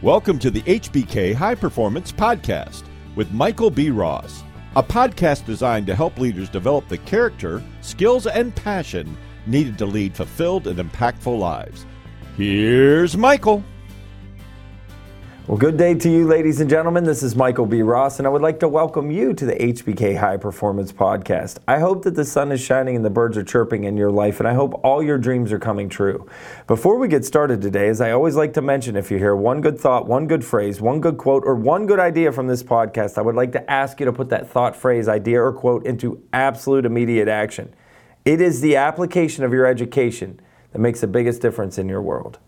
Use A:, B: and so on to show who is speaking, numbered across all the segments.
A: Welcome to the HBK High Performance Podcast with Michael B. Ross, a podcast designed to help leaders develop the character, skills, and passion needed to lead fulfilled and impactful lives. Here's Michael.
B: Well, good day to you, ladies and gentlemen. This is Michael B. Ross, and I would like to welcome you to the HBK High Performance Podcast. I hope that the sun is shining and the birds are chirping in your life, and I hope all your dreams are coming true. Before we get started today, as I always like to mention, if you hear one good thought, one good phrase, one good quote, or one good idea from this podcast, I would like to ask you to put that thought, phrase, idea, or quote into absolute immediate action. It is the application of your education that makes the biggest difference in your world.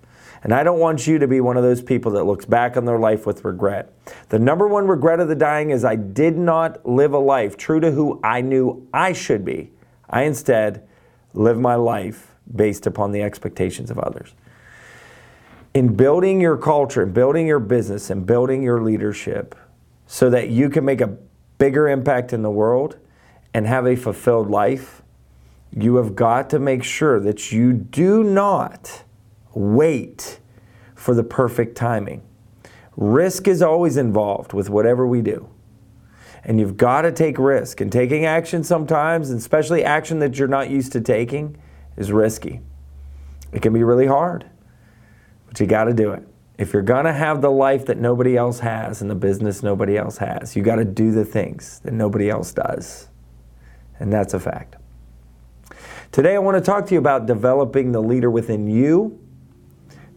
B: And I don't want you to be one of those people that looks back on their life with regret. The number one regret of the dying is I did not live a life true to who I knew I should be. I instead live my life based upon the expectations of others. In building your culture, and building your business, and building your leadership so that you can make a bigger impact in the world and have a fulfilled life, you have got to make sure that you do not wait for the perfect timing. Risk is always involved with whatever we do. And you've got to take risk. And taking action sometimes, and especially action that you're not used to taking, is risky. It can be really hard, but you got to do it. If you're going to have the life that nobody else has and the business nobody else has, you got to do the things that nobody else does. And that's a fact. Today, I want to talk to you about developing the leader within you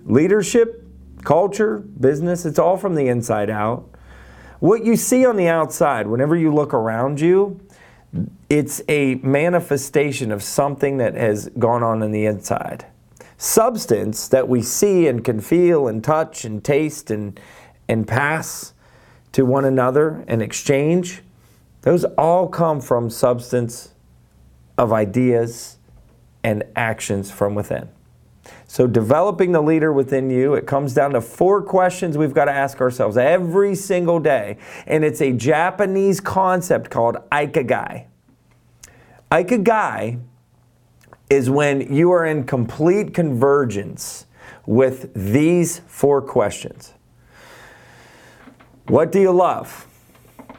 B: Leadership, culture, business, it's all from the inside out. What you see on the outside, whenever you look around you, it's a manifestation of something that has gone on in the inside. Substance that we see and can feel and touch and taste and, and pass to one another and exchange, those all come from substance of ideas and actions from within. So, developing the leader within you, it comes down to four questions we've got to ask ourselves every single day. And it's a Japanese concept called Ikigai. Ikigai is when you are in complete convergence with these four questions What do you love?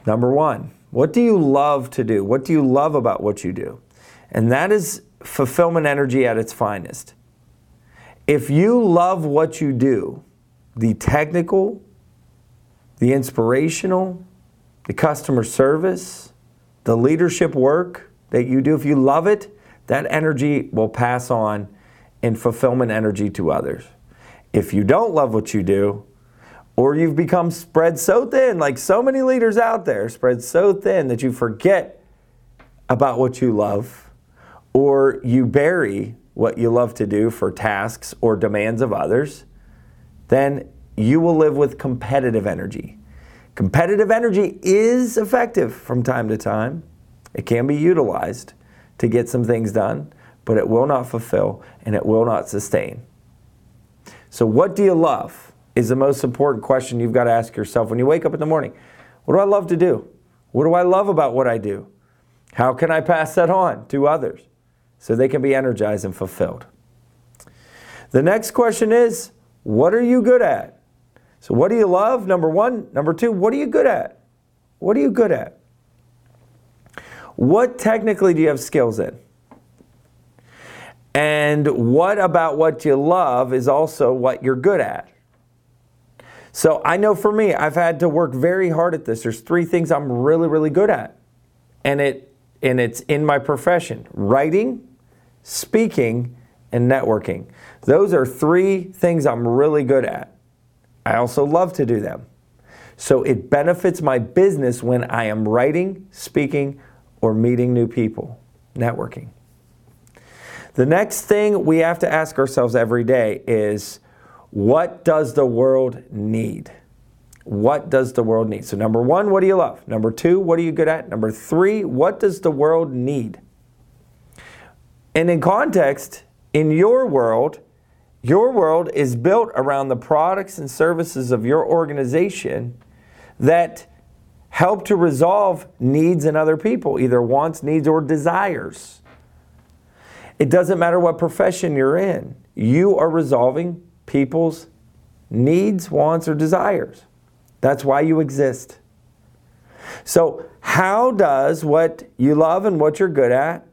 B: Number one, what do you love to do? What do you love about what you do? And that is fulfillment energy at its finest. If you love what you do, the technical, the inspirational, the customer service, the leadership work that you do, if you love it, that energy will pass on in fulfillment energy to others. If you don't love what you do, or you've become spread so thin, like so many leaders out there, spread so thin that you forget about what you love, or you bury what you love to do for tasks or demands of others, then you will live with competitive energy. Competitive energy is effective from time to time. It can be utilized to get some things done, but it will not fulfill and it will not sustain. So, what do you love is the most important question you've got to ask yourself when you wake up in the morning. What do I love to do? What do I love about what I do? How can I pass that on to others? So they can be energized and fulfilled. The next question is what are you good at? So, what do you love? Number one. Number two, what are you good at? What are you good at? What technically do you have skills in? And what about what you love is also what you're good at? So I know for me, I've had to work very hard at this. There's three things I'm really, really good at. And it and it's in my profession. Writing, speaking, and networking. Those are three things I'm really good at. I also love to do them. So it benefits my business when I am writing, speaking, or meeting new people, networking. The next thing we have to ask ourselves every day is what does the world need? What does the world need? So, number one, what do you love? Number two, what are you good at? Number three, what does the world need? And in context, in your world, your world is built around the products and services of your organization that help to resolve needs in other people, either wants, needs, or desires. It doesn't matter what profession you're in, you are resolving people's needs, wants, or desires. That's why you exist. So, how does what you love and what you're good at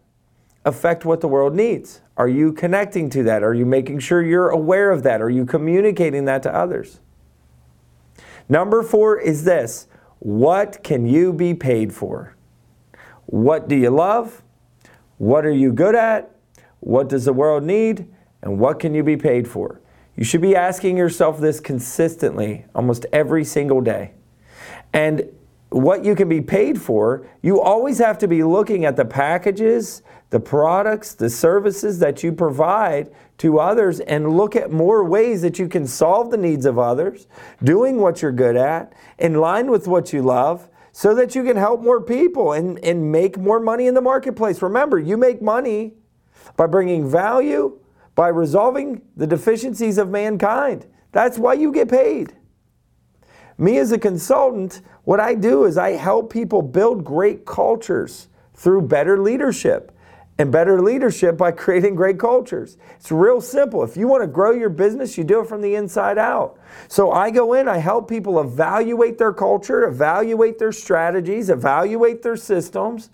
B: affect what the world needs? Are you connecting to that? Are you making sure you're aware of that? Are you communicating that to others? Number four is this what can you be paid for? What do you love? What are you good at? What does the world need? And what can you be paid for? You should be asking yourself this consistently, almost every single day. And what you can be paid for, you always have to be looking at the packages, the products, the services that you provide to others and look at more ways that you can solve the needs of others, doing what you're good at, in line with what you love, so that you can help more people and, and make more money in the marketplace. Remember, you make money by bringing value, by resolving the deficiencies of mankind. That's why you get paid. Me as a consultant, what I do is I help people build great cultures through better leadership. And better leadership by creating great cultures. It's real simple. If you want to grow your business, you do it from the inside out. So I go in, I help people evaluate their culture, evaluate their strategies, evaluate their systems,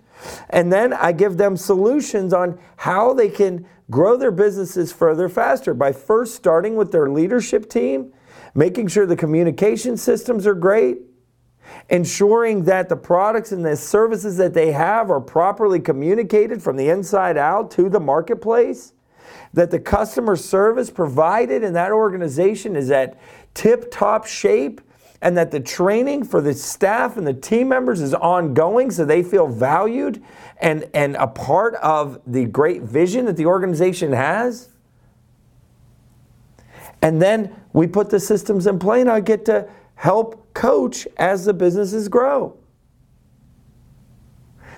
B: and then I give them solutions on how they can grow their businesses further faster by first starting with their leadership team making sure the communication systems are great, ensuring that the products and the services that they have are properly communicated from the inside out to the marketplace, that the customer service provided in that organization is at tip top shape, and that the training for the staff and the team members is ongoing so they feel valued and, and a part of the great vision that the organization has. And then we put the systems in play, and I get to help coach as the businesses grow.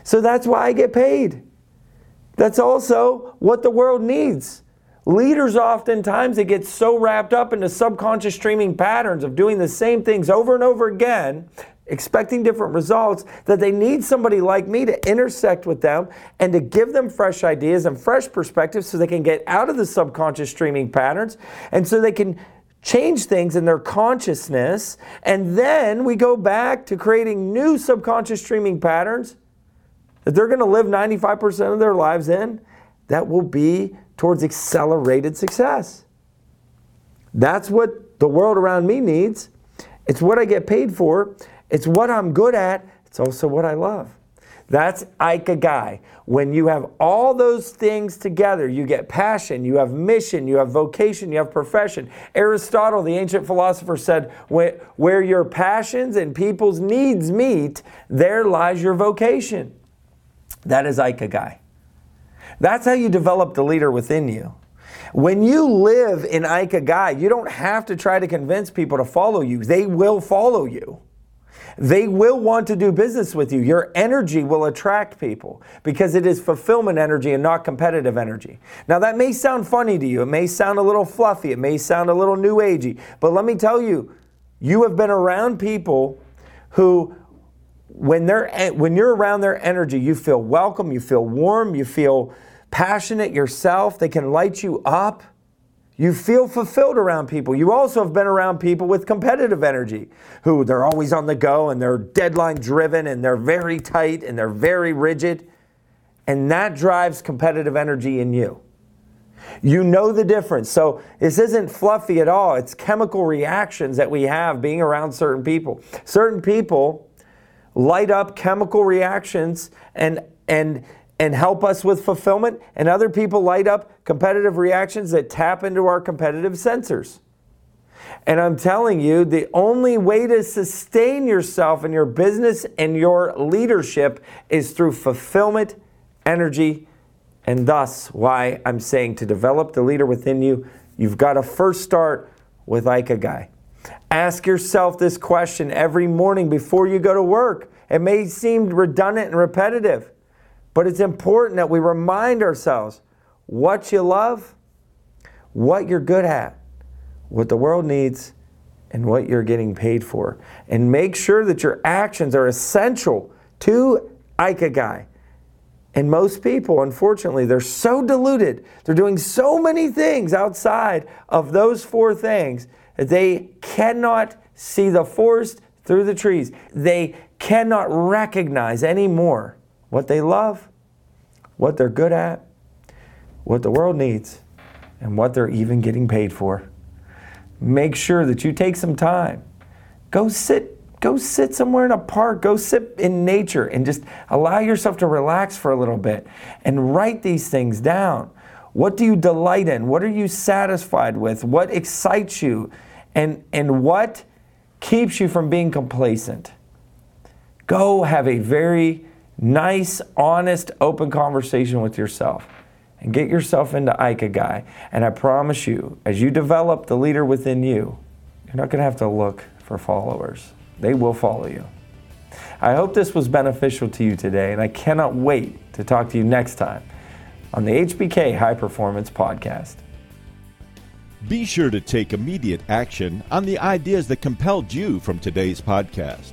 B: So that's why I get paid. That's also what the world needs. Leaders oftentimes they get so wrapped up into subconscious streaming patterns of doing the same things over and over again expecting different results, that they need somebody like me to intersect with them and to give them fresh ideas and fresh perspectives so they can get out of the subconscious streaming patterns and so they can change things in their consciousness. And then we go back to creating new subconscious streaming patterns that they're going to live 95% of their lives in that will be towards accelerated success. That's what the world around me needs. It's what I get paid for. It's what I'm good at, it's also what I love. That's Ikigai. When you have all those things together, you get passion, you have mission, you have vocation, you have profession. Aristotle, the ancient philosopher, said, Where your passions and people's needs meet, there lies your vocation. That is Ikigai. That's how you develop the leader within you. When you live in Ikigai, you don't have to try to convince people to follow you, they will follow you. They will want to do business with you. Your energy will attract people because it is fulfillment energy and not competitive energy. Now, that may sound funny to you. It may sound a little fluffy. It may sound a little new agey. But let me tell you, you have been around people who when they're when you're around their energy, you feel welcome, you feel warm, you feel passionate yourself. They can light you up. You feel fulfilled around people. You also have been around people with competitive energy who they're always on the go and they're deadline driven and they're very tight and they're very rigid. And that drives competitive energy in you. You know the difference. So this isn't fluffy at all. It's chemical reactions that we have being around certain people. Certain people light up chemical reactions and and and help us with fulfillment, and other people light up competitive reactions that tap into our competitive sensors. And I'm telling you, the only way to sustain yourself in your business and your leadership is through fulfillment, energy, and thus why I'm saying to develop the leader within you, you've got to first start with Ikigai. Ask yourself this question every morning before you go to work. It may seem redundant and repetitive. But it's important that we remind ourselves what you love, what you're good at, what the world needs, and what you're getting paid for. And make sure that your actions are essential to Ikigai. And most people, unfortunately, they're so deluded. They're doing so many things outside of those four things that they cannot see the forest through the trees. They cannot recognize anymore what they love, what they're good at, what the world needs, and what they're even getting paid for. Make sure that you take some time. Go sit go sit somewhere in a park, go sit in nature and just allow yourself to relax for a little bit and write these things down. What do you delight in? What are you satisfied with? What excites you? And and what keeps you from being complacent? Go have a very nice, honest, open conversation with yourself and get yourself into Ikigai. And I promise you, as you develop the leader within you, you're not going to have to look for followers. They will follow you. I hope this was beneficial to you today, and I cannot wait to talk to you next time on the HBK High Performance Podcast.
A: Be sure to take immediate action on the ideas that compelled you from today's podcast.